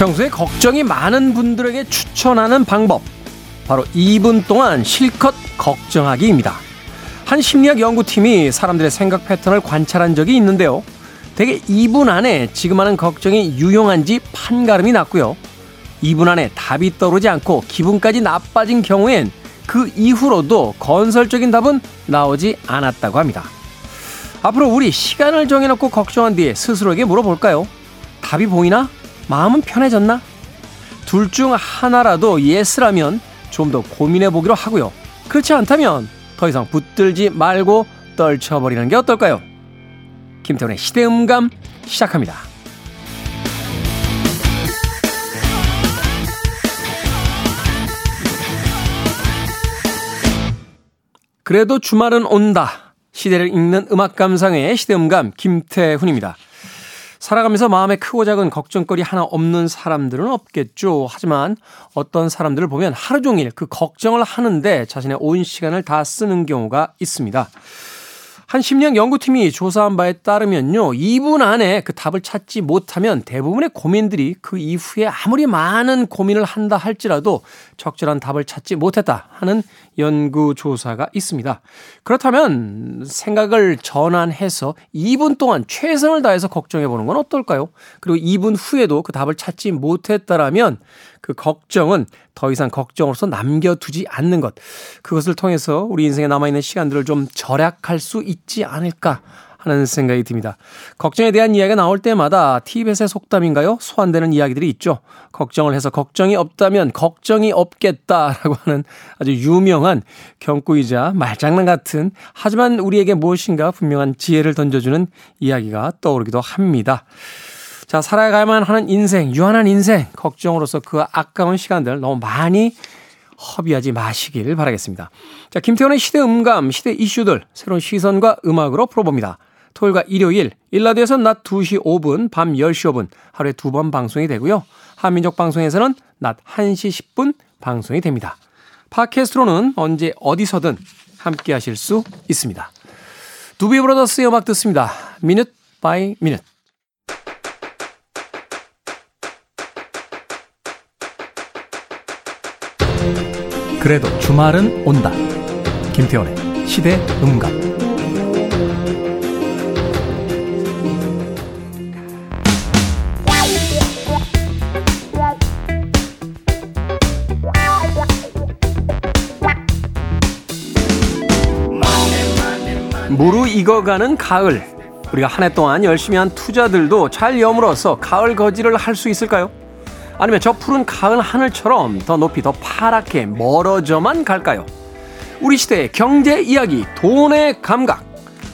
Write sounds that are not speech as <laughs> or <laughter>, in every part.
평소에 걱정이 많은 분들에게 추천하는 방법. 바로 2분 동안 실컷 걱정하기입니다. 한 심리학 연구팀이 사람들의 생각 패턴을 관찰한 적이 있는데요. 대개 2분 안에 지금 하는 걱정이 유용한지 판가름이 났고요. 2분 안에 답이 떠오르지 않고 기분까지 나빠진 경우엔 그 이후로도 건설적인 답은 나오지 않았다고 합니다. 앞으로 우리 시간을 정해놓고 걱정한 뒤에 스스로에게 물어볼까요? 답이 보이나? 마음은 편해졌나? 둘 중 하나라도 예스라면 좀 더 고민해 보기로 하고요. 그렇지 않다면 더 이상 붙들지 말고 떨쳐버리는 게 어떨까요? 김태훈의 시대음감 시작합니다. 그래도 주말은 온다. 시대를 읽는 음악 감상의 시대음감 김태훈입니다. 살아가면서 마음에 크고 작은 걱정거리 하나 없는 사람들은 없겠죠. 하지만 어떤 사람들을 보면 하루 종일 그 걱정을 하는데 자신의 온 시간을 다 쓰는 경우가 있습니다. 한 심리학 연구팀이 조사한 바에 따르면요. 2분 안에 그 답을 찾지 못하면 대부분의 고민들이 그 이후에 아무리 많은 고민을 한다 할지라도 적절한 답을 찾지 못했다 하는 연구 조사가 있습니다. 그렇다면 생각을 전환해서 2분 동안 최선을 다해서 걱정해 보는 건 어떨까요? 그리고 2분 후에도 그 답을 찾지 못했다라면 그 걱정은 더 이상 걱정으로서 남겨두지 않는 것. 그것을 통해서 우리 인생에 남아있는 시간들을 좀 절약할 수 있지 않을까 하는 생각이 듭니다. 걱정에 대한 이야기가 나올 때마다 티벳의 속담인가요? 소환되는 이야기들이 있죠. 걱정을 해서 걱정이 없다면 걱정이 없겠다라고 하는 아주 유명한 경구이자 말장난 같은 하지만 우리에게 무엇인가 분명한 지혜를 던져주는 이야기가 떠오르기도 합니다. 자, 살아가야만 하는 인생, 유한한 인생, 걱정으로서 그 아까운 시간들 너무 많이 허비하지 마시길 바라겠습니다. 자, 김태훈의 시대 음감, 시대 이슈들, 새로운 시선과 음악으로 풀어봅니다. 토요일과 일요일, 일라디오에서는 낮 2시 5분, 밤 10시 5분, 하루에 두 번 방송이 되고요. 한민족 방송에서는 낮 1시 10분 방송이 됩니다. 팟캐스트로는 언제 어디서든 함께 하실 수 있습니다. 두비 브라더스의 음악 듣습니다. Minute by Minute. 그래도 주말은 온다. 김태훈의 시대 음감. 무르익어가는 가을. 우리가 한 해 동안 열심히 한 투자들도 잘 여물어서 가을걷이를 할 수 있을까요? 아니면 저 푸른 가을 하늘처럼 더 높이 더 파랗게 멀어져만 갈까요? 우리 시대의 경제 이야기, 돈의 감각.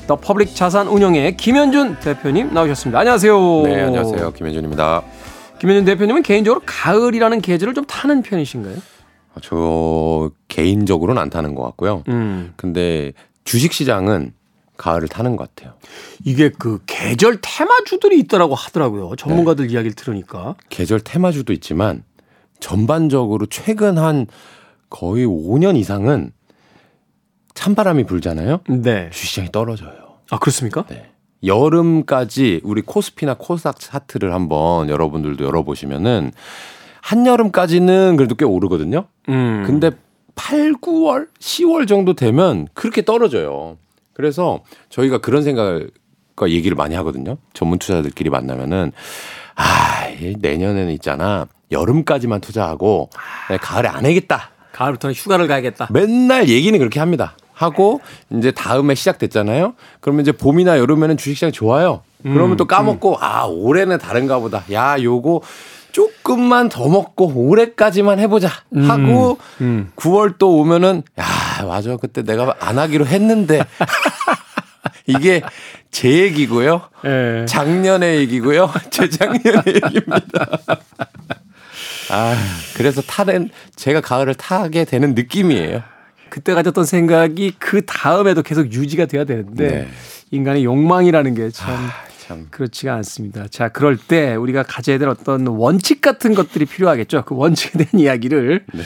더 퍼블릭 자산 운용의 김현준 대표님 나오셨습니다. 안녕하세요. 네, 안녕하세요. 김현준입니다. 김현준 대표님은 개인적으로 가을이라는 계절을 좀 타는 편이신가요? 저 개인적으로는 안 타는 것 같고요. 음. 근데 주식 시장은 가을을 타는 것 같아요. 이게 그 계절 테마주들이 있다라고 하더라고요. 전문가들 네. 이야기를 들으니까. 계절 테마주도 있지만 전반적으로 최근 한 거의 5년 이상은 찬바람이 불잖아요. 네. 주시장이 떨어져요. 아, 그렇습니까? 네. 여름까지 우리 코스피나 코스닥 차트를 한번 여러분들도 열어보시면은 한여름까지는 그래도 꽤 오르거든요. 음. 근데 8, 9월, 10월 정도 되면 그렇게 떨어져요. 그래서 저희가 그런 생각과 얘기를 많이 하거든요. 전문 투자들끼리 만나면은 아, 내년에는 있잖아. 여름까지만 투자하고 아. 가을에 안 해야겠다. 가을부터는 휴가를 가야겠다. 맨날 얘기는 그렇게 합니다. 하고 이제 다음에 시작됐잖아요. 그러면 이제 봄이나 여름에는 주식시장 좋아요. 그러면 음, 또 까먹고 음. 아 올해는 다른가 보다. 야 요거 조금만 더 먹고 올해까지만 해보자 하고 음, 음. 9월 또 오면은 야 맞아 그때 내가 안 하기로 했는데 <laughs> 이게 제 얘기고요. 네. 작년의 얘기고요. <laughs> 재작년의 얘기입니다. 아 그래서 타는 제가 가을을 타게 되는 느낌이에요. 그때 가졌던 생각이 그 다음에도 계속 유지가 돼야 되는데 네. 인간의 욕망이라는 게참 아, 참 그렇지가 않습니다. 자, 그럴 때 우리가 가져야 될 어떤 원칙 같은 것들이 필요하겠죠. 그 원칙에 대한 이야기를 네.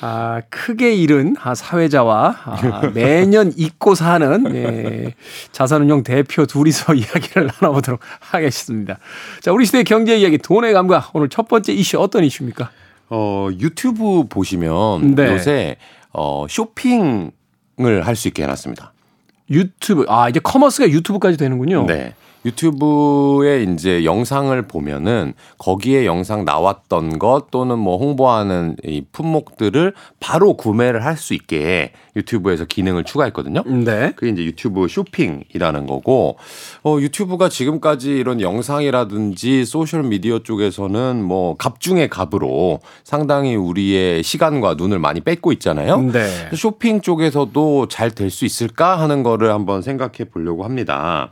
아, 크게 잃은 아, 사회자와 아, 매년 잊고 사는 예, 자산운용 대표 둘이서 <laughs> 이야기를 나눠보도록 하겠습니다. 자, 우리 시대의 경제 이야기 돈의 감각 오늘 첫 번째 이슈 어떤 이슈입니까? 어, 유튜브 보시면 네. 요새 어, 쇼핑을 할 수 있게 해놨습니다. 유튜브 아 이제 commerce가 유튜브까지 되는군요. 네. 유튜브에 이제 영상을 보면은 거기에 영상 나왔던 것 또는 뭐 홍보하는 이 품목들을 바로 구매를 할 수 있게 유튜브에서 기능을 추가했거든요. 네. 그게 이제 유튜브 쇼핑이라는 거고, 어, 유튜브가 지금까지 이런 영상이라든지 소셜 미디어 쪽에서는 뭐 갑중의 갑으로 상당히 우리의 시간과 눈을 많이 뺏고 있잖아요. 네. 쇼핑 쪽에서도 잘 될 수 있을까 하는 거를 한번 생각해 보려고 합니다.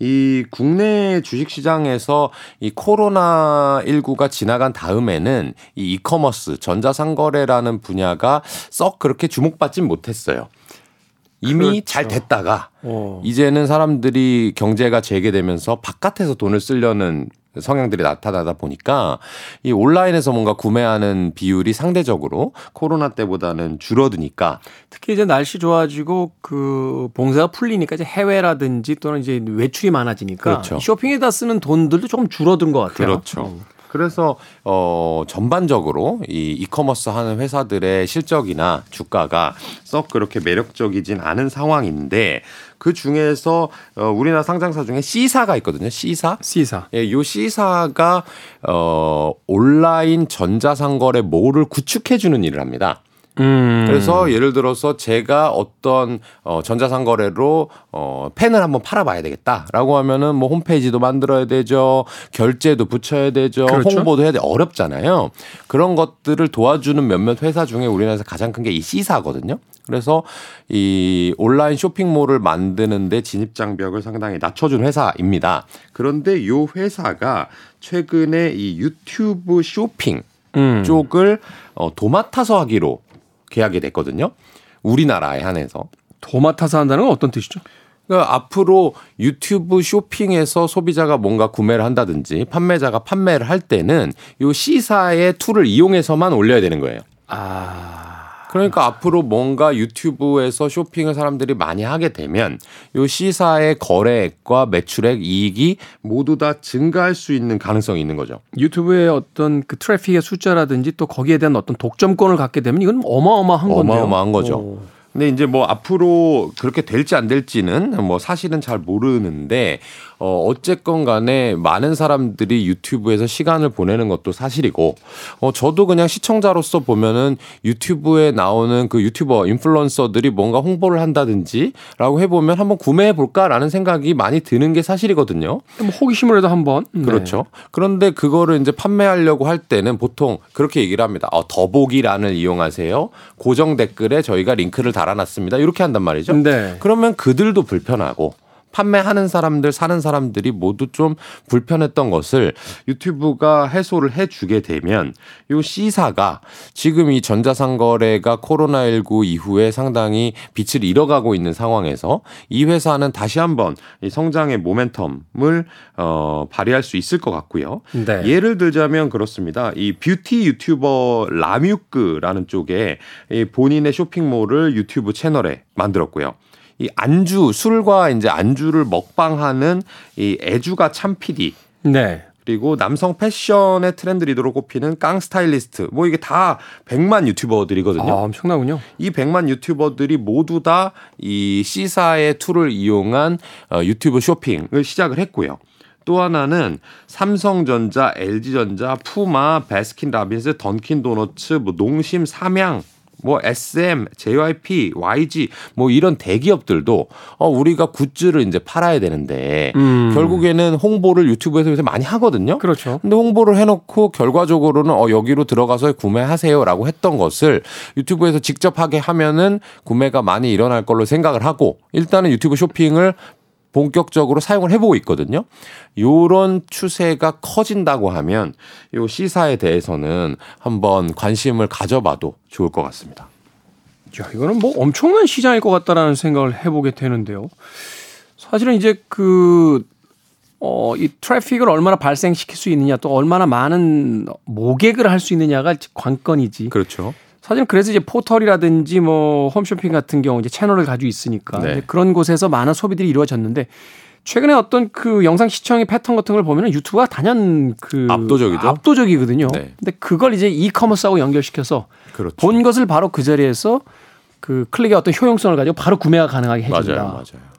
이 국내 주식 시장에서 이 코로나 19가 지나간 다음에는 이 이커머스 전자상거래라는 분야가 썩 그렇게 주목받진 못했어요. 이미 그렇죠. 잘 됐다가 어. 이제는 사람들이 경제가 재개되면서 바깥에서 돈을 쓰려는 성향들이 나타나다 보니까 이 온라인에서 뭔가 구매하는 비율이 상대적으로 코로나 때보다는 줄어드니까 특히 이제 날씨 좋아지고 그 봉쇄가 풀리니까 이제 해외라든지 또는 이제 외출이 많아지니까 그렇죠. 쇼핑에다 쓰는 돈들도 조금 줄어든 것 같아요. 그렇죠. 그래서 어 전반적으로 이 이커머스 하는 회사들의 실적이나 주가가 썩 그렇게 매력적이진 않은 상황인데 그 중에서 어 우리나라 상장사 중에 C사가 있거든요. C사. C사. 예, 요 C사가 어 온라인 전자상거래 몰을 구축해 주는 일을 합니다. 음. 그래서 예를 들어서 제가 어떤 어 전자상거래로 어 펜을 한번 팔아봐야 되겠다라고 하면은 뭐 홈페이지도 만들어야 되죠, 결제도 붙여야 되죠, 그렇죠. 홍보도 해야 돼 어렵잖아요. 그런 것들을 도와주는 몇몇 회사 중에 우리나라에서 가장 큰 게 이 C사거든요. 그래서 이 온라인 쇼핑몰을 만드는데 진입 장벽을 상당히 낮춰준 회사입니다. 그런데 요 회사가 최근에 이 유튜브 쇼핑 음. 쪽을 어, 도맡아서 하기로 계약이 됐거든요. 우리나라에 한해서. 도맡아서 한다는 건 어떤 뜻이죠? 그러니까 앞으로 유튜브 쇼핑에서 소비자가 뭔가 구매를 한다든지 판매자가 판매를 할 때는 요 C사의 tool을 이용해서만 올려야 되는 거예요. 아. 그러니까 앞으로 뭔가 유튜브에서 쇼핑을 사람들이 많이 하게 되면 요 C사의 거래액과 매출액 이익이 모두 다 증가할 수 있는 가능성이 있는 거죠. 유튜브의 어떤 그 traffic의 숫자라든지 또 거기에 대한 어떤 독점권을 갖게 되면 이건 어마어마한 건데요. 어마어마한 거죠. 오. 근데 이제 뭐 앞으로 그렇게 될지 안 될지는 뭐 사실은 잘 모르는데 어 어쨌건 간에 많은 사람들이 유튜브에서 시간을 보내는 것도 사실이고 어 저도 그냥 시청자로서 보면은 유튜브에 나오는 그 유튜버 인플루언서들이 뭔가 홍보를 한다든지 라고 해 보면 한번 구매해 볼까라는 생각이 많이 드는 게 사실이거든요. 뭐 호기심을 해도 한번. 네. 그렇죠. 그런데 그거를 이제 판매하려고 할 때는 보통 그렇게 얘기를 합니다. 어, 더보기란을 이용하세요. 고정 댓글에 저희가 링크를 달아놨습니다. 이렇게 한단 말이죠. 네. 그러면 그들도 불편하고 판매하는 사람들, 사는 사람들이 모두 좀 불편했던 것을 유튜브가 해소를 해주게 되면 요 C사가 지금 이 전자상거래가 코로나19 이후에 상당히 빛을 잃어가고 있는 상황에서 이 회사는 다시 한번 이 성장의 모멘텀을 어, 발휘할 수 있을 것 같고요. 네. 예를 들자면 그렇습니다. 이 뷰티 유튜버 라뮤크라는 쪽에 이 본인의 쇼핑몰을 유튜브 채널에 만들었고요. 이 안주 술과 이제 안주를 먹방하는 이 애주가 참 PD 네. 그리고 남성 패션의 트렌드 리더로 꼽히는 깡 스타일리스트 뭐 이게 다 100만 유튜버들이거든요. 아, 엄청나군요. 이 100만 유튜버들이 모두 다 이 C사의 툴을 이용한 어, 유튜브 쇼핑을 시작을 했고요. 또 하나는 삼성전자, LG전자, 푸마, 베스킨라빈스, 던킨도너츠, 뭐 농심, 삼양 뭐 SM, JYP, YG 뭐 이런 대기업들도 어 우리가 굿즈를 이제 팔아야 되는데 음. 결국에는 홍보를 유튜브에서 요새 많이 하거든요. 그렇죠. 근데 홍보를 해놓고 결과적으로는 어 여기로 들어가서 구매하세요라고 했던 것을 유튜브에서 직접 하게 하면은 구매가 많이 일어날 걸로 생각을 하고 일단은 유튜브 쇼핑을 본격적으로 사용을 해보고 있거든요. 요런 추세가 커진다고 하면 요 C사에 대해서는 한번 관심을 가져봐도 좋을 것 같습니다. 야, 이거는 뭐 엄청난 시장일 것 같다라는 생각을 해보게 되는데요. 사실은 이제 그, 어, 이 트래픽을 얼마나 발생시킬 수 있느냐 또 얼마나 많은 모객을 할 수 있느냐가 관건이지. 그렇죠. 사실은 그래서 이제 포털이라든지 뭐 홈쇼핑 같은 경우 이제 채널을 가지고 있으니까 네. 그런 곳에서 많은 소비들이 이루어졌는데 최근에 어떤 그 영상 시청의 패턴 같은 걸 보면은 유튜브가 단연 그 압도적이죠. 압도적이거든요. 네. 근데 그걸 이제 이커머스하고 연결시켜서 그렇죠. 본 것을 바로 그 자리에서 그 클릭의 어떤 효용성을 가지고 바로 구매가 가능하게 해준다. 맞아요, 맞아요.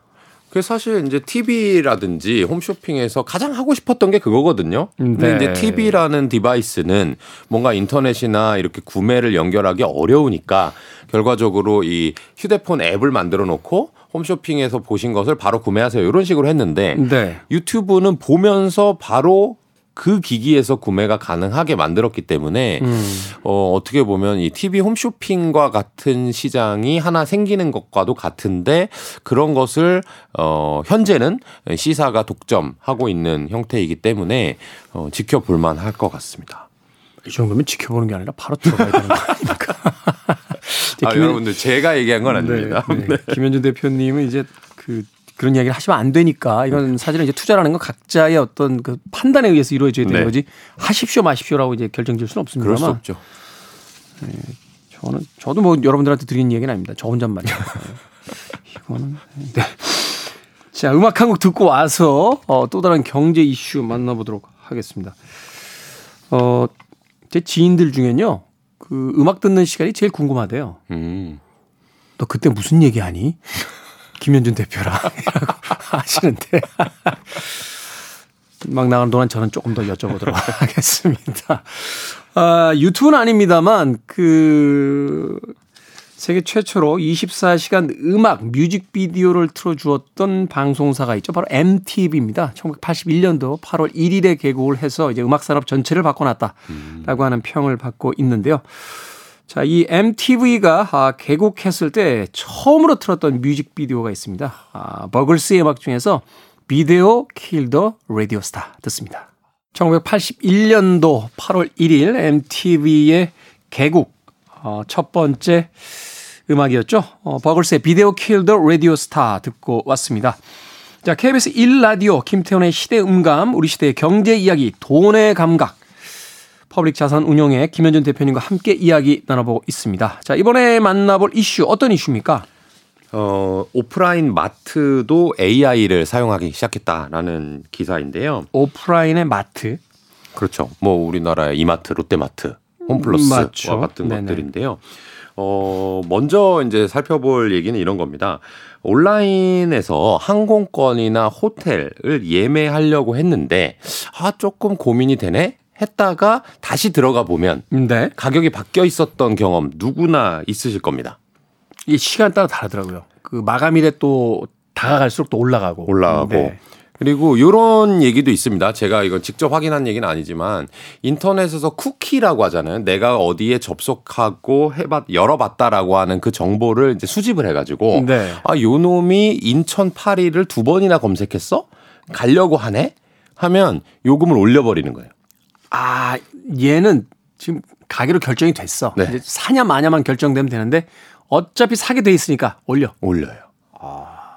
그 사실 이제 TV라든지 홈쇼핑에서 가장 하고 싶었던 게 그거거든요. 근데 네. 이제 TV라는 디바이스는 뭔가 인터넷이나 이렇게 구매를 연결하기 어려우니까 결과적으로 이 휴대폰 앱을 만들어 놓고 홈쇼핑에서 보신 것을 바로 구매하세요. 이런 식으로 했는데 네. 유튜브는 보면서 바로 그 기기에서 구매가 가능하게 만들었기 때문에 음. 어, 어떻게 보면 이 TV 홈쇼핑과 같은 시장이 하나 생기는 것과도 같은데 그런 것을 어, 현재는 시사가 독점하고 있는 형태이기 때문에 어, 지켜볼 만할 것 같습니다. 이 정도면 지켜보는 게 아니라 바로 들어가야 되는 거 아닙니까? 이제 <laughs> 아, 김현- 여러분들 제가 얘기한 건 아닙니다. 네, 네. <laughs> 김현준 대표님은 이제 그 그런 이야기를 하시면 안 되니까 이건 사실은 이제 투자라는 건 각자의 어떤 그 판단에 의해서 이루어져야 되는 네. 거지 하십시오 마십시오라고 이제 결정 질 수는 그럴 수 없습니다만 없죠. 저는 저도 뭐 여러분들한테 드리는 얘기는 아닙니다. 저 혼잣말이에요. <laughs> 이거는 네. 자 음악 한 곡 듣고 와서 어, 또 다른 경제 이슈 만나보도록 하겠습니다. 어, 제 지인들 중엔요 그 음악 듣는 시간이 제일 궁금하대요. 음. 너 그때 무슨 얘기하니? 김현준 대표랑 이라고 <laughs> 하시는데 막 나가는 동안 저는 조금 더 여쭤보도록 <laughs> 하겠습니다. 아, 유튜브는 아닙니다만 그 세계 최초로 24시간 음악 뮤직비디오를 틀어주었던 방송사가 있죠. 바로 MTV입니다. 1981년도 8월 1일에 개국을 해서 이제 음악 산업 전체를 바꿔놨다라고 하는 평을 받고 있는데요. 자, 이 MTV가 아, 개국했을 때 처음으로 틀었던 뮤직비디오가 있습니다. 아, 버글스의 음악 중에서 Video Killed the Radio Star 듣습니다. 1981년도 8월 1일 MTV의 개국 어, 첫 번째 음악이었죠. 어, 버글스의 Video Killed the Radio Star 듣고 왔습니다. 자, KBS 1라디오 김태훈의 시대 음감, 우리 시대의 경제 이야기, 돈의 감각. 퍼블릭 자산 운용의 김현준 대표님과 함께 이야기 나눠보고 있습니다. 자, 이번에 만나볼 이슈 어떤 이슈입니까? 어, 오프라인 마트도 AI를 사용하기 시작했다라는 기사인데요. 오프라인의 마트. 그렇죠. 뭐 우리나라의 이마트, 롯데마트, 홈플러스와 맞죠. 같은 네네. 것들인데요. 어, 먼저 이제 살펴볼 얘기는 이런 겁니다. 온라인에서 항공권이나 호텔을 예매하려고 했는데 아 조금 고민이 되네 했다가 다시 들어가 보면 네. 가격이 바뀌어 있었던 경험 누구나 있으실 겁니다. 이게 시간 따라 다르더라고요. 그 마감일에 또 다가갈수록 또 올라가고. 올라가고 네. 그리고 요런 얘기도 있습니다. 제가 이건 직접 확인한 얘기는 아니지만 인터넷에서 쿠키라고 하잖아요. 내가 어디에 접속하고 해봤 열어봤다라고 하는 그 정보를 이제 수집을 해가지고 네. 아 요놈이 인천 파리를 두 번이나 검색했어 가려고 하네 하면 요금을 올려버리는 거예요. 아, 얘는 지금 가기로 결정이 됐어. 네. 이제 사냐 마냐만 결정되면 되는데 어차피 사게 돼 있으니까 올려. 올려요.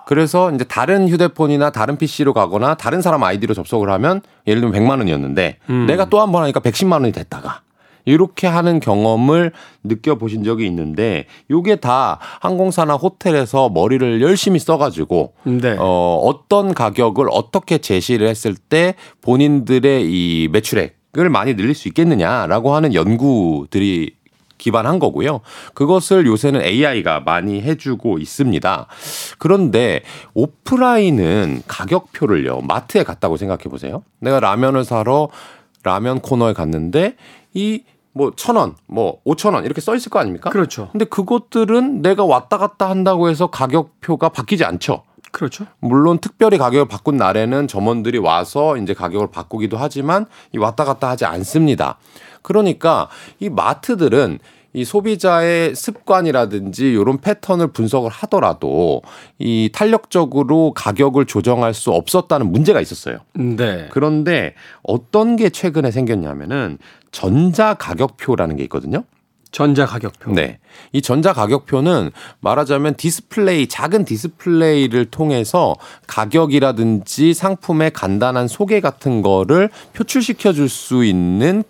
그래서 이제 다른 휴대폰이나 다른 PC로 가거나 다른 사람 아이디로 접속을 하면 예를 들면 100만 원이었는데 내가 또 한 번 하니까 110만 원이 됐다가 이렇게 하는 경험을 느껴보신 적이 있는데 요게 다 항공사나 호텔에서 머리를 열심히 써가지고 네. 어, 어떤 가격을 어떻게 제시를 했을 때 본인들의 이 매출액 을 많이 늘릴 수 있겠느냐라고 하는 연구들이 기반한 거고요. 그것을 요새는 AI가 많이 해주고 있습니다. 그런데 오프라인은 가격표를요, 마트에 갔다고 생각해 보세요. 내가 라면을 사러 라면 코너에 갔는데 이 뭐천 원, 뭐 오천 원 이렇게 써 있을 거 아닙니까? 그렇죠. 근데 그것들은 내가 왔다 갔다 한다고 해서 가격표가 바뀌지 않죠. 그렇죠. 물론 특별히 가격을 바꾼 날에는 점원들이 와서 이제 가격을 바꾸기도 하지만 이 왔다 갔다 하지 않습니다. 그러니까 이 마트들은 이 소비자의 습관이라든지 이런 패턴을 분석을 하더라도 이 탄력적으로 가격을 조정할 수 없었다는 문제가 있었어요. 네. 그런데 어떤 게 최근에 생겼냐면은 전자 가격표라는 게 있거든요. 전자 가격표. 네. 이 전자 가격표는 말하자면 디스플레이, 작은 디스플레이를 통해서 가격이라든지 상품의 간단한 소개 같은 거를 표출시켜 줄 수 있는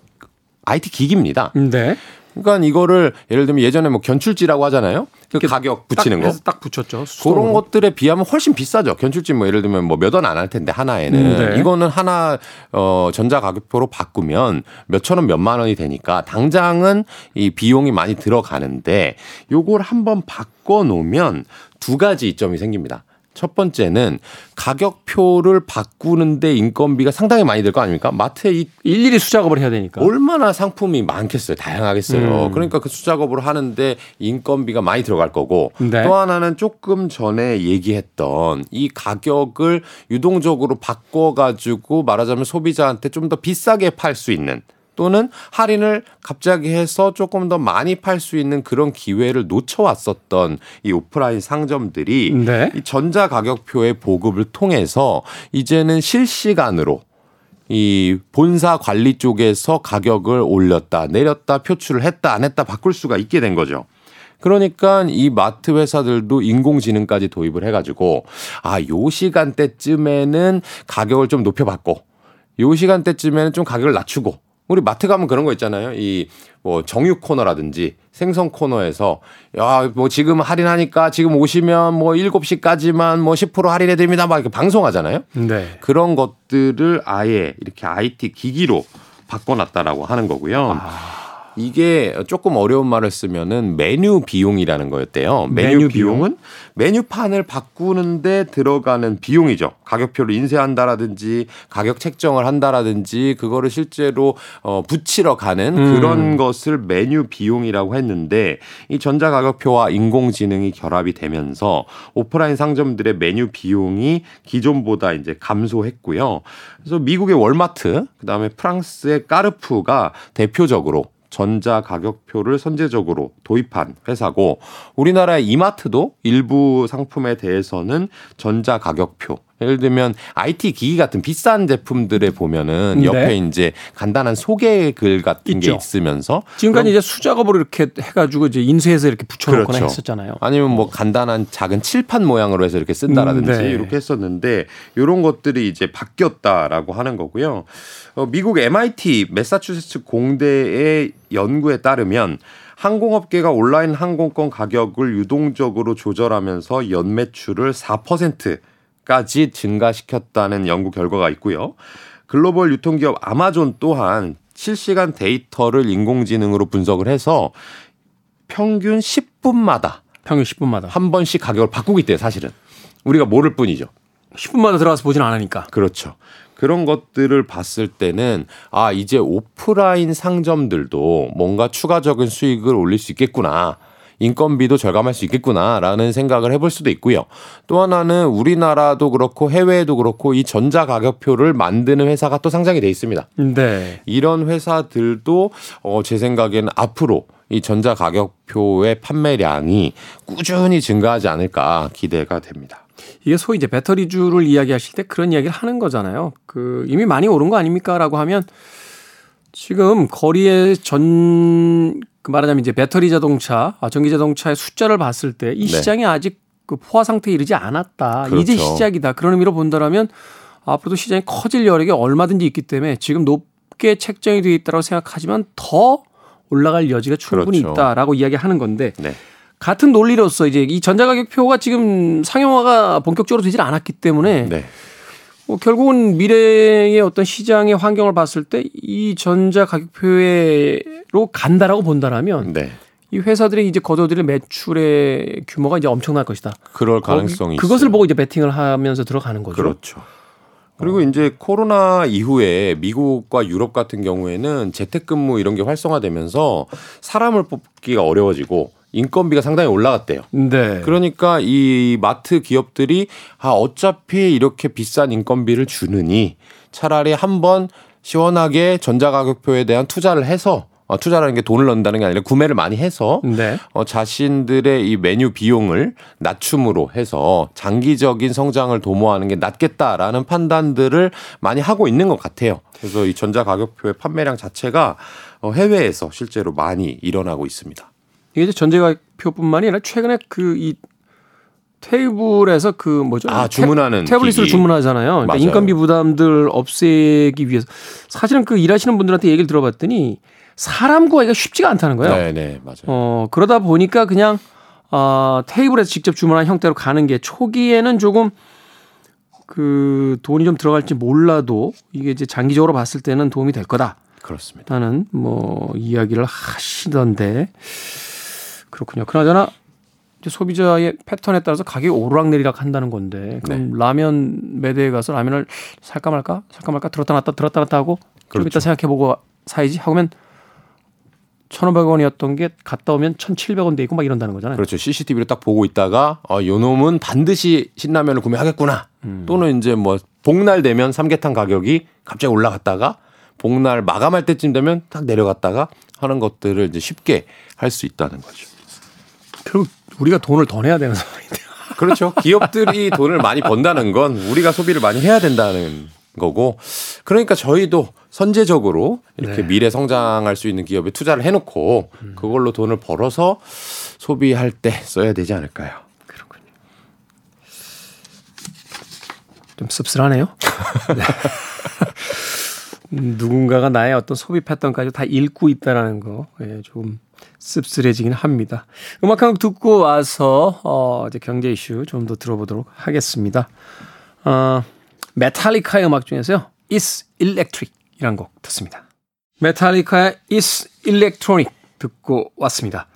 IT 기기입니다. 네. 그러니까 이거를 예를 들면 예전에 뭐 견출지라고 하잖아요. 그 가격 붙이는 딱 거. 딱 붙였죠. 그런 것들에 비하면 훨씬 비싸죠. 견출지 뭐 예를 들면 뭐 몇 원 안 할 텐데 하나에는 음, 네. 이거는 하나 어 전자 가격표로 바꾸면 몇천 원 몇만 원이 되니까 당장은 이 비용이 많이 들어가는데 요걸 한번 바꿔 놓으면 두 가지 이점이 생깁니다. 첫 번째는 가격표를 바꾸는데 인건비가 상당히 많이 들 거 아닙니까? 마트에 이 일일이 수작업을 해야 되니까. 얼마나 상품이 많겠어요. 다양하겠어요. 음. 그러니까 그 수작업으로 하는데 인건비가 많이 들어갈 거고 네. 또 하나는 조금 전에 얘기했던 이 가격을 유동적으로 바꿔가지고 말하자면 소비자한테 좀 더 비싸게 팔 수 있는 또는 할인을 갑자기 해서 조금 더 많이 팔 수 있는 그런 기회를 놓쳐왔었던 이 오프라인 상점들이 네. 이 전자 가격표의 보급을 통해서 이제는 실시간으로 이 본사 관리 쪽에서 가격을 올렸다 내렸다 표출을 했다 안 했다 바꿀 수가 있게 된 거죠. 그러니까 이 마트 회사들도 인공지능까지 도입을 해가지고 아 요 시간대쯤에는 가격을 좀 높여봤고 요 시간대쯤에는 좀 가격을 낮추고 우리 마트 가면 그런 거 있잖아요. 이 뭐 정육 코너라든지 생선 코너에서 야 뭐 지금 할인하니까 지금 오시면 뭐 7시까지만 뭐 10% 할인해 드립니다. 막 이렇게 방송하잖아요. 네. 그런 것들을 아예 이렇게 IT 기기로 바꿔 놨다라고 하는 거고요. 아. 이게 조금 어려운 말을 쓰면은 메뉴 비용이라는 거였대요. 메뉴, 메뉴 비용? 비용은 메뉴판을 바꾸는데 들어가는 비용이죠. 가격표를 인쇄한다라든지 가격 책정을 한다라든지 그거를 실제로 어 붙이러 가는 음. 그런 것을 메뉴 비용이라고 했는데 이 전자 가격표와 인공지능이 결합이 되면서 오프라인 상점들의 메뉴 비용이 기존보다 이제 감소했고요. 그래서 미국의 월마트, 그다음에 프랑스의 까르푸가 대표적으로 전자 가격표를 선제적으로 도입한 회사고 우리나라의 이마트도 일부 상품에 대해서는 전자 가격표 예를 들면 IT 기기 같은 비싼 제품들에 보면은 네. 옆에 이제 간단한 소개 글 같은 있죠. 게 있으면서 지금까지 이제 수작업으로 이렇게 해가지고 이제 인쇄해서 이렇게 붙여놓거나 그렇죠. 했었잖아요. 아니면 뭐 간단한 작은 칠판 모양으로 해서 이렇게 쓴다라든지 음, 네. 이렇게 했었는데 이런 것들이 이제 바뀌었다라고 하는 거고요. 어, 미국 MIT 매사추세츠 공대의 연구에 따르면 항공업계가 온라인 항공권 가격을 유동적으로 조절하면서 연매출을 4% 까지 증가시켰다는 연구 결과가 있고요. 글로벌 유통기업 아마존 또한 실시간 데이터를 인공지능으로 분석을 해서 평균 10분마다 평균 10분마다. 한 번씩 가격을 바꾸고 있대요, 사실은. 우리가 모를 뿐이죠. 10분마다 들어가서 보진 않으니까. 그렇죠. 그런 것들을 봤을 때는 아, 이제 오프라인 상점들도 뭔가 추가적인 수익을 올릴 수 있겠구나. 인건비도 절감할 수 있겠구나라는 생각을 해볼 수도 있고요. 또 하나는 우리나라도 그렇고 해외에도 그렇고 이 전자 가격표를 만드는 회사가 또 상장이 돼 있습니다. 네. 이런 회사들도 어, 제 생각에는 앞으로 이 전자 가격표의 판매량이 꾸준히 증가하지 않을까 기대가 됩니다. 이게 소위 이제 배터리주를 이야기하실 때 그런 이야기를 하는 거잖아요. 그 이미 많이 오른 거 아닙니까라고 하면 지금 거리에 전, 그 말하자면 이제 배터리 자동차, 아, 전기 자동차의 숫자를 봤을 때이 네. 시장이 아직 그 포화 상태에 이르지 않았다. 그렇죠. 이제 시작이다. 그런 의미로 본다라면 앞으로도 시장이 커질 여력이 얼마든지 있기 때문에 지금 높게 책정이 되어 있다고 생각하지만 더 올라갈 여지가 충분히 그렇죠. 있다라고 이야기하는 건데 네. 같은 논리로서 이제 이 전자가격표가 지금 상용화가 본격적으로 되질 않았기 때문에 네. 뭐 결국은 미래의 어떤 시장의 환경을 봤을 때 이 전자 가격표로 간다라고 본다라면 네. 이 회사들이 이제 거둬들일 매출의 규모가 이제 엄청날 것이다. 그럴 가능성이 거기- 그것을 있어요. 보고 이제 베팅을 하면서 들어가는 거죠. 그렇죠. 그리고 이제 코로나 이후에 미국과 유럽 같은 경우에는 재택근무 이런 게 활성화되면서 사람을 뽑기가 어려워지고 인건비가 상당히 올라갔대요. 네. 그러니까 이 마트 기업들이 아 어차피 이렇게 비싼 인건비를 주느니 차라리 한번 시원하게 전자가격표에 대한 투자를 해서 어, 투자라는 게 돈을 넣는다는 게 아니라 구매를 많이 해서 네. 어, 자신들의 이 메뉴 비용을 낮춤으로 해서 장기적인 성장을 도모하는 게 낫겠다라는 판단들을 많이 하고 있는 것 같아요. 그래서 이 전자 가격표의 판매량 자체가 어, 해외에서 실제로 많이 일어나고 있습니다. 이게 이제 전자가격표뿐만이 아니라 최근에 그 이 테이블에서 그 뭐죠? 아, 주문하는 태, 태블릿으로 기기. 주문하잖아요. 그러니까 맞아요. 인건비 부담들 없애기 위해서 사실은 그 일하시는 분들한테 얘기를 들어봤더니 사람 구하기가 쉽지가 않다는 거예요. 네, 네, 맞아요. 어, 그러다 보니까 그냥 어, 테이블에서 직접 주문한 형태로 가는 게 초기에는 조금 그 돈이 좀 들어갈지 몰라도 이게 이제 장기적으로 봤을 때는 도움이 될 거다. 그렇습니다. 라는 뭐 이야기를 하시던데 그렇군요. 그나저나 소비자의 패턴에 따라서 가격이 오르락내리락 한다는 건데 그럼 네. 라면 매대에 가서 라면을 살까 말까 살까 말까 들었다 놨다 들었다 놨다 하고 좀 그렇죠. 이따 생각해보고 사야지 하면 1,500원이었던 게 갔다 오면 1,700원 돼 있고 막 이런다는 거잖아요. 그렇죠. CCTV를 딱 보고 있다가 어, 요 놈은 반드시 신라면을 구매하겠구나. 음. 또는 이제 뭐 복날 되면 삼계탕 가격이 갑자기 올라갔다가 복날 마감할 때쯤 되면 딱 내려갔다가 하는 것들을 이제 쉽게 할 수 있다는 거죠. 결국 우리가 돈을 더 내야 되는 상황인데. 그렇죠. 기업들이 돈을 많이 번다는 건 우리가 소비를 많이 해야 된다는 거고 그러니까 저희도 선제적으로 이렇게 네. 미래 성장할 수 있는 기업에 투자를 해놓고 그걸로 돈을 벌어서 소비할 때 써야 되지 않을까요? 그렇군요. 좀 씁쓸하네요. <laughs> 네. 음, <laughs> 누군가가 나의 어떤 소비 패턴까지 다 읽고 있다라는 거, 예, 좀 씁쓸해지긴 합니다. 음악 한 곡 듣고 와서, 어, 이제 경제 이슈 좀 더 들어보도록 하겠습니다. 어, 메탈리카의 음악 중에서요, Is Electric 이란 곡 듣습니다. 메탈리카의 Is Electronic 듣고 왔습니다.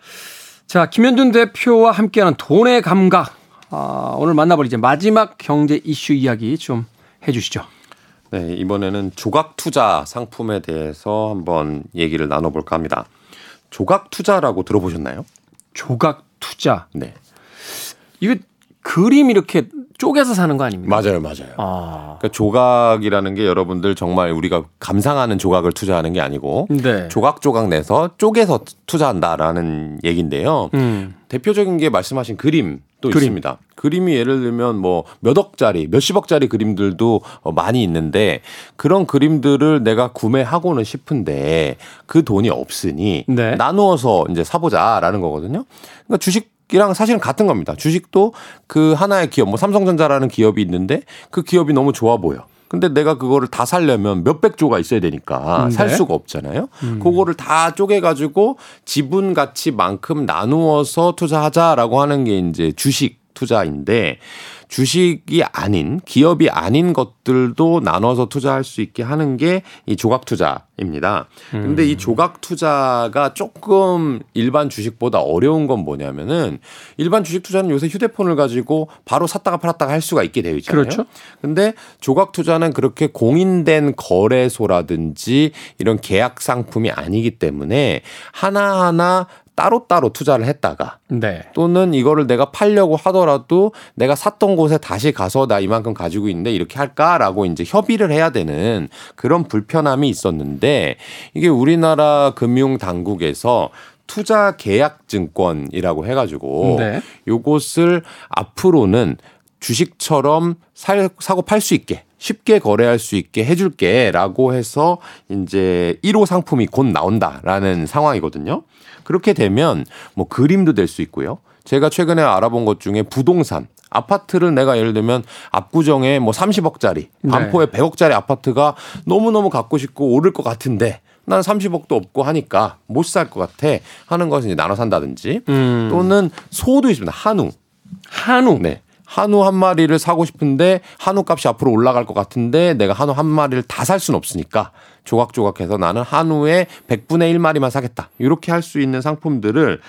자, 김현준 대표와 함께하는 돈의 감각. 아, 오늘 만나볼 이제 마지막 경제 이슈 이야기 좀 해주시죠. 네, 이번에는 조각 투자 상품에 대해서 한번 얘기를 나눠볼까 합니다. 조각 투자라고 들어보셨나요? 조각 투자. 네. 이거 그림 이렇게 쪼개서 사는 거 아닙니까? 맞아요, 맞아요. 아. 그러니까 조각이라는 게 여러분들 정말 우리가 감상하는 조각을 투자하는 게 아니고 네. 조각조각 내서 쪼개서 투자한다라는 얘기인데요. 음. 대표적인 게 말씀하신 그림도 그림. 있습니다. 그림이 예를 들면 뭐 몇 억짜리, 몇십억짜리 그림들도 어, 많이 있는데 그런 그림들을 내가 구매하고는 싶은데 그 돈이 없으니 네. 나누어서 이제 사보자라는 거거든요. 그러니까 주식 이랑 사실은 같은 겁니다. 주식도 그 하나의 기업, 뭐 삼성전자라는 기업이 있는데 그 기업이 너무 좋아 보여. 근데 내가 그거를 다 살려면 몇백 조가 있어야 되니까 음, 살 네. 수가 없잖아요. 그거를 다 쪼개가지고 지분 가치만큼 나누어서 투자하자라고 하는 게 이제 주식 투자인데 주식이 아닌 기업이 아닌 것들도 나눠서 투자할 수 있게 하는 게 이 조각 투자입니다. 근데 이 조각 투자가 조금 일반 주식보다 어려운 건 뭐냐면은 일반 주식 투자는 요새 휴대폰을 가지고 바로 샀다가 팔았다가 할 수가 있게 되어 있잖아요. 그렇죠. 근데 조각 투자는 그렇게 공인된 거래소라든지 이런 계약 상품이 아니기 때문에 하나하나 따로따로 투자를 했다가 네. 또는 이거를 내가 팔려고 하더라도 내가 샀던 곳에 다시 가서 나 이만큼 가지고 있는데 이렇게 할까라고 이제 협의를 해야 되는 그런 불편함이 있었는데 이게 우리나라 금융 당국에서 투자 계약 증권이라고 해 가지고 네. 요것을 앞으로는 주식처럼 살, 사고 팔 수 있게 쉽게 거래할 수 있게 해줄게 라고 해서 이제 1호 상품이 곧 나온다라는 상황이거든요. 그렇게 되면 뭐 그림도 될 수 있고요. 제가 최근에 알아본 것 중에 부동산 아파트를 내가 예를 들면 압구정에 뭐 30억짜리 반포에 100억짜리 아파트가 너무너무 갖고 싶고 오를 것 같은데 난 30억도 없고 하니까 못 살 것 같아 하는 것을 이제 나눠 산다든지 음. 또는 소도 있습니다. 한우. 한우. 네. 한우 한 마리를 사고 싶은데 한우 값이 앞으로 올라갈 것 같은데 내가 한우 한 마리를 다 살 수는 없으니까 조각조각해서 나는 한우의 100분의 1마리만 사겠다. 이렇게 할 수 있는 상품들을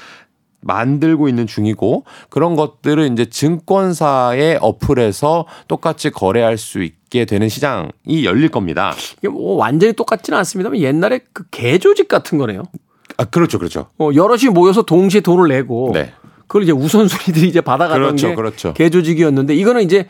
만들고 있는 중이고 그런 것들을 이제 증권사의 어플에서 똑같이 거래할 수 있게 되는 시장이 열릴 겁니다. 이게 뭐 완전히 똑같지는 않습니다만 옛날에 그 개조직 같은 거네요. 아, 그렇죠. 그렇죠. 어, 여럿이 모여서 동시에 돈을 내고 네. 그걸 이제 우선순위들이 이제 받아가던 그렇죠, 게 그렇죠. 개조직이었는데 이거는 이제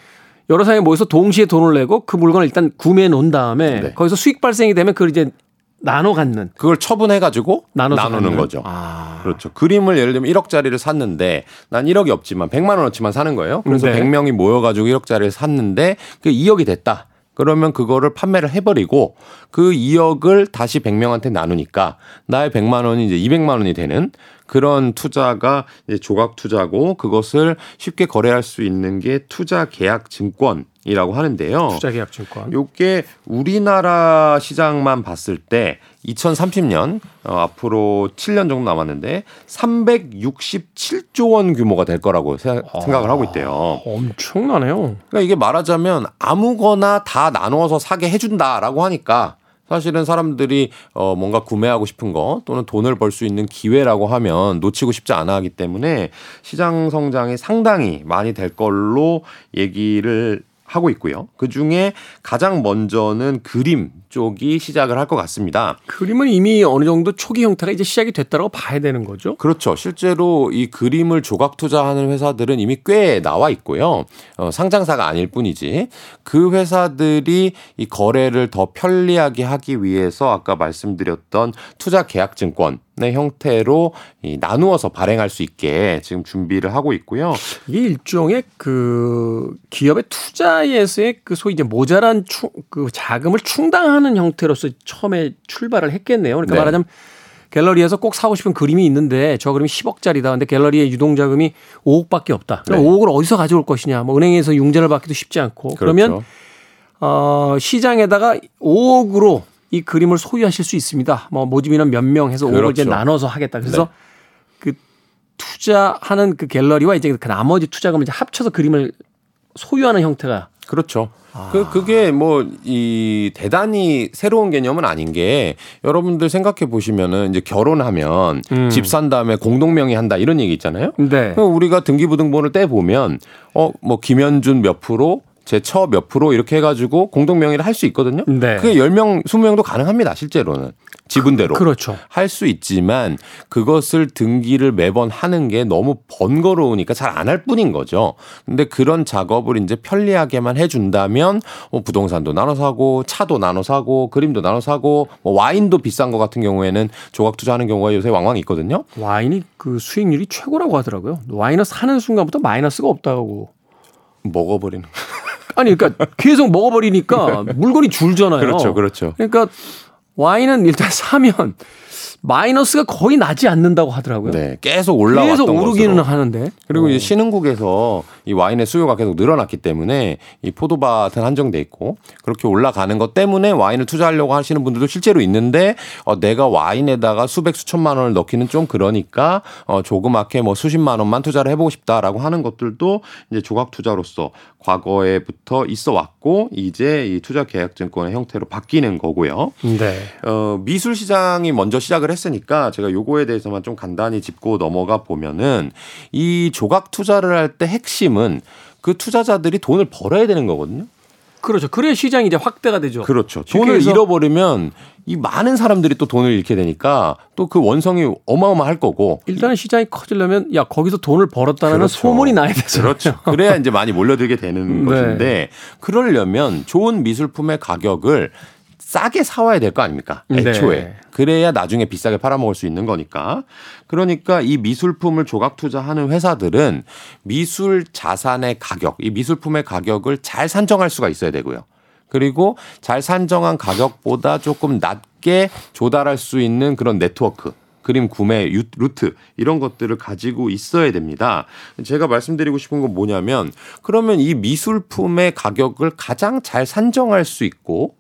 여러 사람이 모여서 동시에 돈을 내고 그 물건을 일단 구매해 놓은 다음에 네. 거기서 수익 발생이 되면 그걸 이제 나눠 갖는 그걸 처분해 가지고 나눠서 나누는 갖는. 거죠. 아. 그렇죠. 그림을 예를 들면 1억짜리를 샀는데 난 1억이 없지만 100만 원어치만 사는 거예요. 그래서 네. 100명이 모여 가지고 1억짜리를 샀는데 그 2억이 됐다. 그러면 그거를 판매를 해버리고 그 2억을 다시 100명한테 나누니까 나의 100만 원이 이제 200만 원이 되는 그런 투자가 조각 투자고 그것을 쉽게 거래할 수 있는 게 투자 계약 증권 이라고 하는데요. 투자계약증권. 요게 우리나라 시장만 봤을 때 2030년 어, 앞으로 7년 정도 남았는데 367조 원 규모가 될 거라고 생각, 생각을 하고 있대요. 엄청나네요. 그러니까 이게 말하자면 아무거나 다 나누어서 사게 해준다라고 하니까 사실은 사람들이 어 뭔가 구매하고 싶은 거 또는 돈을 벌 수 있는 기회라고 하면 놓치고 싶지 않아 하기 때문에 시장 성장이 상당히 많이 될 걸로 얘기를 하고 있고요. 그 중에 가장 먼저는 그림 쪽이 시작을 할 것 같습니다. 그림은 이미 어느 정도 초기 형태가 이제 시작이 됐다고 봐야 되는 거죠. 그렇죠. 실제로 이 그림을 조각 투자하는 회사들은 이미 꽤 나와 있고요. 어, 상장사가 아닐 뿐이지. 그 회사들이 이 거래를 더 편리하게 하기 위해서 아까 말씀드렸던 투자 계약 증권 의 형태로 이 나누어서 발행할 수 있게 지금 준비를 하고 있고요. 이게 일종의 그 기업의 투자에서의 그 소위 이제 모자란 충, 그 자금을 충당하는 형태로서 처음에 출발을 했겠네요. 그러니까 네. 말하자면 갤러리에서 꼭 사고 싶은 그림이 있는데 저 그림이 10억짜리다. 근데 갤러리의 유동 자금이 5억밖에 없다. 그럼 네. 5억을 어디서 가져올 것이냐? 뭐 은행에서 융자를 받기도 쉽지 않고. 그러면 그렇죠. 어, 시장에다가 5억으로 이 그림을 소유하실 수 있습니다. 뭐 모집 인원 몇 명 해서 5억을 이제 그렇죠. 나눠서 하겠다. 그래서 그 투자하는 그 갤러리와 이제 그 나머지 투자금을 이제 합쳐서 그림을 소유하는 형태가 그렇죠. 그 그게 뭐 이 대단히 새로운 개념은 아닌 게 여러분들 생각해 보시면은 이제 결혼하면 음. 집산 다음에 공동 명의 한다 이런 얘기 있잖아요. 네. 우리가 등기부등본을 떼 보면 어 뭐 김현준 몇 프로 제처몇 프로 이렇게 해가지고 공동 명의를 할 수 있거든요. 네. 그게 10명, 20명도 가능합니다. 실제로는 지분대로. 그렇죠. 할 수 있지만 그것을 등기를 매번 하는 게 너무 번거로우니까 잘 안 할 뿐인 거죠. 근데 그런 작업을 이제 편리하게만 해준다면 뭐 부동산도 나눠 사고 차도 나눠 사고 그림도 나눠 사고 뭐 와인도 비싼 거 같은 경우에는 조각 투자하는 경우가 요새 왕왕 있거든요. 와인이 그 수익률이 최고라고 하더라고요. 와인을 사는 순간부터 마이너스가 없다고. 먹어버리는. 아니, 그러니까 계속 먹어버리니까 물건이 줄잖아요. 그렇죠, 그렇죠. 그러니까 와인은 일단 <laughs> 사면 마이너스가 거의 나지 않는다고 하더라고요. 네, 계속 올라왔던 계속 오르기는 것으로. 하는데. 그리고 어. 신흥국에서 이 와인의 수요가 계속 늘어났기 때문에 이 포도밭은 한정돼 있고 그렇게 올라가는 것 때문에 와인을 투자하려고 하시는 분들도 실제로 있는데 어, 내가 와인에다가 수백 수천만 원을 넣기는 좀 그러니까 어, 조그맣게 뭐 수십만 원만 투자를 해보고 싶다라고 하는 것들도 이제 조각 투자로서 과거에부터 있어 왔고 이제 이 투자 계약 증권의 형태로 바뀌는 거고요. 네. 어, 미술 시장이 먼저 시작을 했으니까 제가 요거에 대해서만 좀 간단히 짚고 넘어가 보면은 이 조각 투자를 할 때 핵심 은 그 투자자들이 돈을 벌어야 되는 거거든요. 그렇죠. 그래야 시장이 이제 확대가 되죠. 그렇죠. 돈을 잃어버리면 이 많은 사람들이 또 돈을 잃게 되니까 또 그 원성이 어마어마할 거고 일단은 시장이 커지려면 야 거기서 돈을 벌었다는 그렇죠. 소문이 나야 되죠. 그렇죠. 그래야 이제 많이 몰려들게 되는 <laughs> 네. 것인데 그러려면 좋은 미술품의 가격을 싸게 사와야 될 거 아닙니까? 애초에. 네. 그래야 나중에 비싸게 팔아먹을 수 있는 거니까. 그러니까 이 미술품을 조각 투자하는 회사들은 미술 자산의 가격, 이 미술품의 가격을 잘 산정할 수가 있어야 되고요. 그리고 잘 산정한 가격보다 조금 낮게 조달할 수 있는 그런 네트워크. 그림 구매 유- 루트 이런 것들을 가지고 있어야 됩니다. 제가 말씀드리고 싶은 건 뭐냐면 그러면 이 미술품의 가격을 가장 잘 산정할 수 있고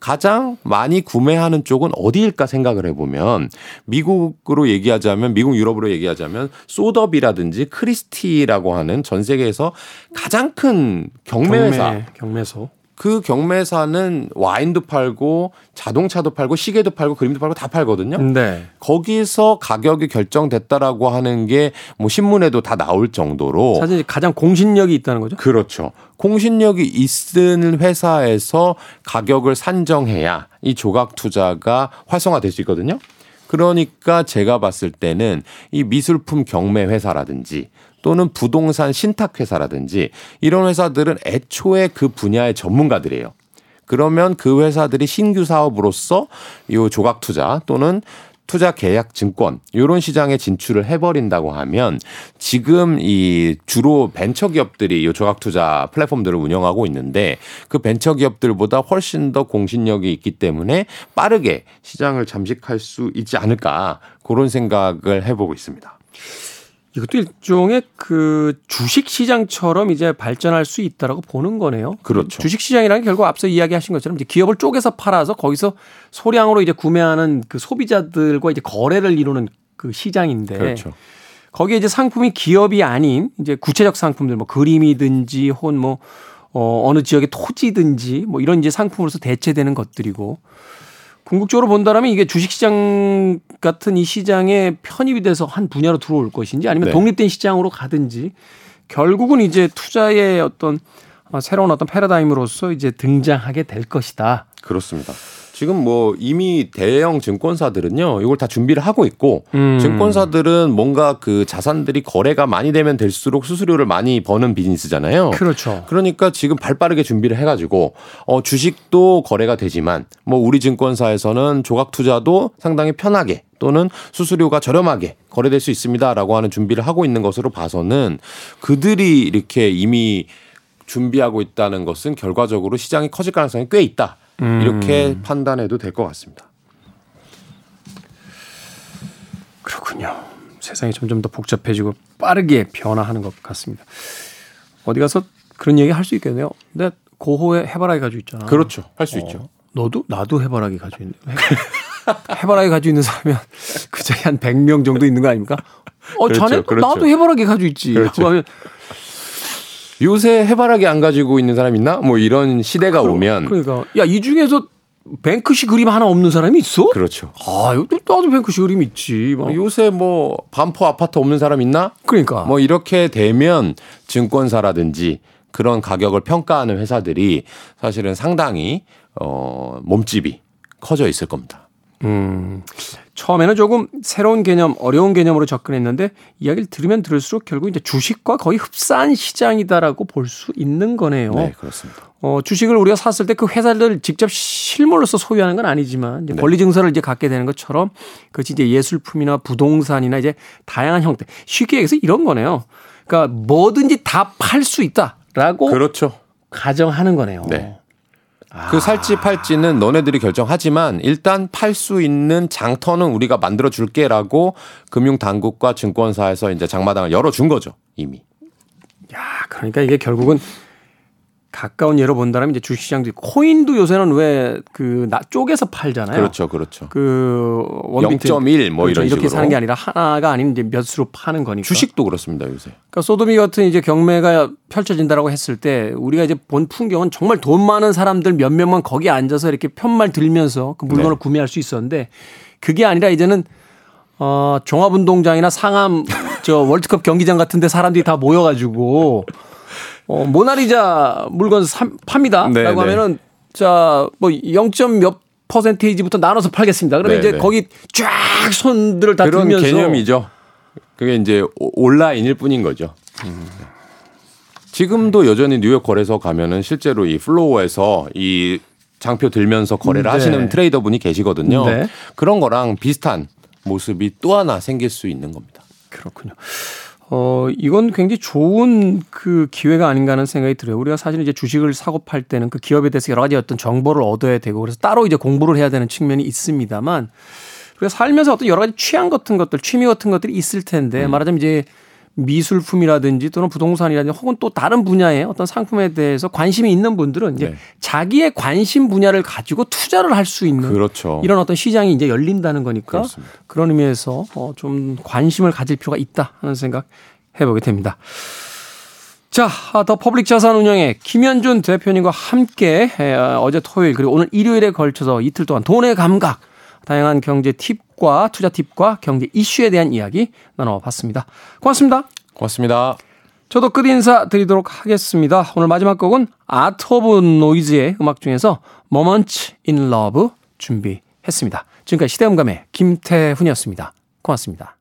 가장 많이 구매하는 쪽은 어디일까 생각을 해보면 미국으로 얘기하자면 미국 유럽으로 얘기하자면 소더비라든지 크리스티라고 하는 전 세계에서 가장 큰 경매회사 경매, 경매소. 그 경매사는 와인도 팔고 자동차도 팔고 시계도 팔고 그림도 팔고 다 팔거든요. 네. 거기서 가격이 결정됐다라고 하는 게 뭐 신문에도 다 나올 정도로 사실 가장 공신력이 있다는 거죠. 그렇죠. 공신력이 있는 회사에서 가격을 산정해야 이 조각 투자가 활성화될 수 있거든요. 그러니까 제가 봤을 때는 이 미술품 경매 회사라든지 또는 부동산 신탁 회사라든지 이런 회사들은 애초에 그 분야의 전문가들이에요. 그러면 그 회사들이 신규 사업으로서 요 조각 투자 또는 투자 계약 증권 이런 시장에 진출을 해버린다고 하면 지금 이 주로 벤처 기업들이 이 조각 투자 플랫폼들을 운영하고 있는데 그 벤처 기업들보다 훨씬 더 공신력이 있기 때문에 빠르게 시장을 잠식할 수 있지 않을까 그런 생각을 해보고 있습니다. 이것도 일종의 그 주식 시장처럼 이제 발전할 수 있다라고 보는 거네요. 그렇죠. 주식 시장이라는 게 결국 앞서 이야기하신 것처럼 이제 기업을 쪼개서 팔아서 거기서 소량으로 이제 구매하는 그 소비자들과 이제 거래를 이루는 그 시장인데 그렇죠. 거기에 이제 상품이 기업이 아닌 이제 구체적 상품들 뭐 그림이든지 혹은 뭐 어, 어느 지역의 토지든지 뭐 이런 이제 상품으로서 대체되는 것들이고 궁극적으로 본다라면 이게 주식시장 같은 이 시장에 편입이 돼서 한 분야로 들어올 것인지 아니면 네. 독립된 시장으로 가든지 결국은 이제 투자의 어떤 어, 새로운 어떤 패러다임으로서 이제 등장하게 될 것이다. 그렇습니다. 지금 뭐 이미 대형 증권사들은요, 이걸 다 준비를 하고 있고, 음. 증권사들은 뭔가 그 자산들이 거래가 많이 되면 될수록 수수료를 많이 버는 비즈니스잖아요. 그렇죠. 그러니까 지금 발 빠르게 준비를 해가지고 어 주식도 거래가 되지만 뭐 우리 증권사에서는 조각 투자도 상당히 편하게 또는 수수료가 저렴하게 거래될 수 있습니다라고 하는 준비를 하고 있는 것으로 봐서는 그들이 이렇게 이미 준비하고 있다는 것은 결과적으로 시장이 커질 가능성이 꽤 있다 이렇게 판단해도 될 것 같습니다. 그렇군요. 세상이 점점 더 복잡해지고 빠르게 변화하는 것 같습니다. 어디 가서 그런 얘기 할 수 있겠네요. 근데 고호에 해바라기 가지고 있잖아. 그렇죠, 할수 있죠. 너도 나도 해바라기 가지고 있는 <laughs> 해바라기 가지고 있는 사람이 그 자리에 한 100명 정도 있는 거 아닙니까? 어, 그렇죠, 자네 그렇죠. 나도 해바라기 가지고 있지. 그렇죠. 요새 해바라기 안 가지고 있는 사람 있나? 뭐 이런 시대가 오면 그러니까 야 이 중에서 뱅크시 그림 하나 없는 사람이 있어? 그렇죠. 아, 나도 뱅크시 그림 있지. 막. 요새 뭐 반포 아파트 없는 사람 있나? 그러니까 뭐 이렇게 되면 증권사라든지 그런 가격을 평가하는 회사들이 사실은 상당히 어 몸집이 커져 있을 겁니다. 음, 처음에는 조금 새로운 개념, 어려운 개념으로 접근했는데 이야기를 들으면 들을수록 결국 이제 주식과 거의 흡사한 시장이다라고 볼 수 있는 거네요. 네, 그렇습니다. 어, 주식을 우리가 샀을 때 그 회사를 직접 실물로서 소유하는 건 아니지만 이제 네. 권리 증서를 이제 갖게 되는 것처럼 그것이 이제 예술품이나 부동산이나 이제 다양한 형태. 쉽게 얘기해서 이런 거네요. 그러니까 뭐든지 다 팔 수 있다라고 그렇죠. 가정하는 거네요. 네. 그 살지 팔지는 너네들이 결정하지만 일단 팔 수 있는 장터는 우리가 만들어 줄게라고 금융 당국과 증권사에서 이제 장마당을 열어 준 거죠, 이미. 야, 그러니까 이게 결국은 가까운 예로 본다면 이제 주식시장도 있고 코인도 요새는 왜그나 쪼개서 팔잖아요. 그렇죠, 그렇죠. 그 원빈트 0.1뭐 이런 이렇게 식으로. 사는 게 아니라 하나가 아닌 이제 몇 수로 파는 거니까. 주식도 그렇습니다, 요새. 그러니까 소도미 같은 이제 경매가 펼쳐진다라고 했을 때 우리가 이제 본 풍경은 정말 돈 많은 사람들 몇 명만 거기 앉아서 이렇게 편말 들면서 그 물건을 네. 구매할 수 있었는데 그게 아니라 이제는 어 종합운동장이나 상암 저 월드컵 경기장 같은데 사람들이 다 모여가지고 어 모나리자 물건 사- 팝니다라고 네, 네. 하면은 자 뭐0몇 퍼센테이지부터 나눠서 팔겠습니다. 그러면 네, 이제 네. 거기 쫙 손들을 다 그런 들면서 개념이죠. 그게 이제 오- 온라인일 뿐인 거죠. 지금도 여전히 뉴욕 거래소 가면은 실제로 이 플로어에서 이 장표 들면서 거래를 네. 하시는 트레이더 분이 계시거든요. 네. 그런 거랑 비슷한 모습이 또 하나 생길 수 있는 겁니다. 그렇군요. 어, 이건 굉장히 좋은 그 기회가 아닌가 하는 생각이 들어요. 우리가 사실 이제 주식을 사고 팔 때는 그 기업에 대해서 여러 가지 어떤 정보를 얻어야 되고 그래서 따로 이제 공부를 해야 되는 측면이 있습니다만 우리가 살면서 어떤 여러 가지 취향 같은 것들, 취미 같은 것들이 있을 텐데 음. 말하자면 이제 미술품이라든지 또는 부동산이라든지 혹은 또 다른 분야의 어떤 상품에 대해서 관심이 있는 분들은 이제 네. 자기의 관심 분야를 가지고 투자를 할 수 있는 그렇죠. 이런 어떤 시장이 이제 열린다는 거니까 그렇습니다. 그런 의미에서 어, 좀 관심을 가질 필요가 있다 하는 생각 해보게 됩니다. 자, 아, 더 퍼블릭 자산 운용의 김현준 대표님과 함께 에, 어제 토요일 그리고 오늘 일요일에 걸쳐서 이틀 동안 돈의 감각, 다양한 경제 팁과 투자 팁과 경제 이슈에 대한 이야기 나눠봤습니다. 고맙습니다. 고맙습니다. 저도 끝 인사 드리도록 하겠습니다. 오늘 마지막 곡은 아트 오브 노이즈의 음악 중에서 Moments in Love 준비했습니다. 지금까지 시대음감의 김태훈이었습니다. 고맙습니다.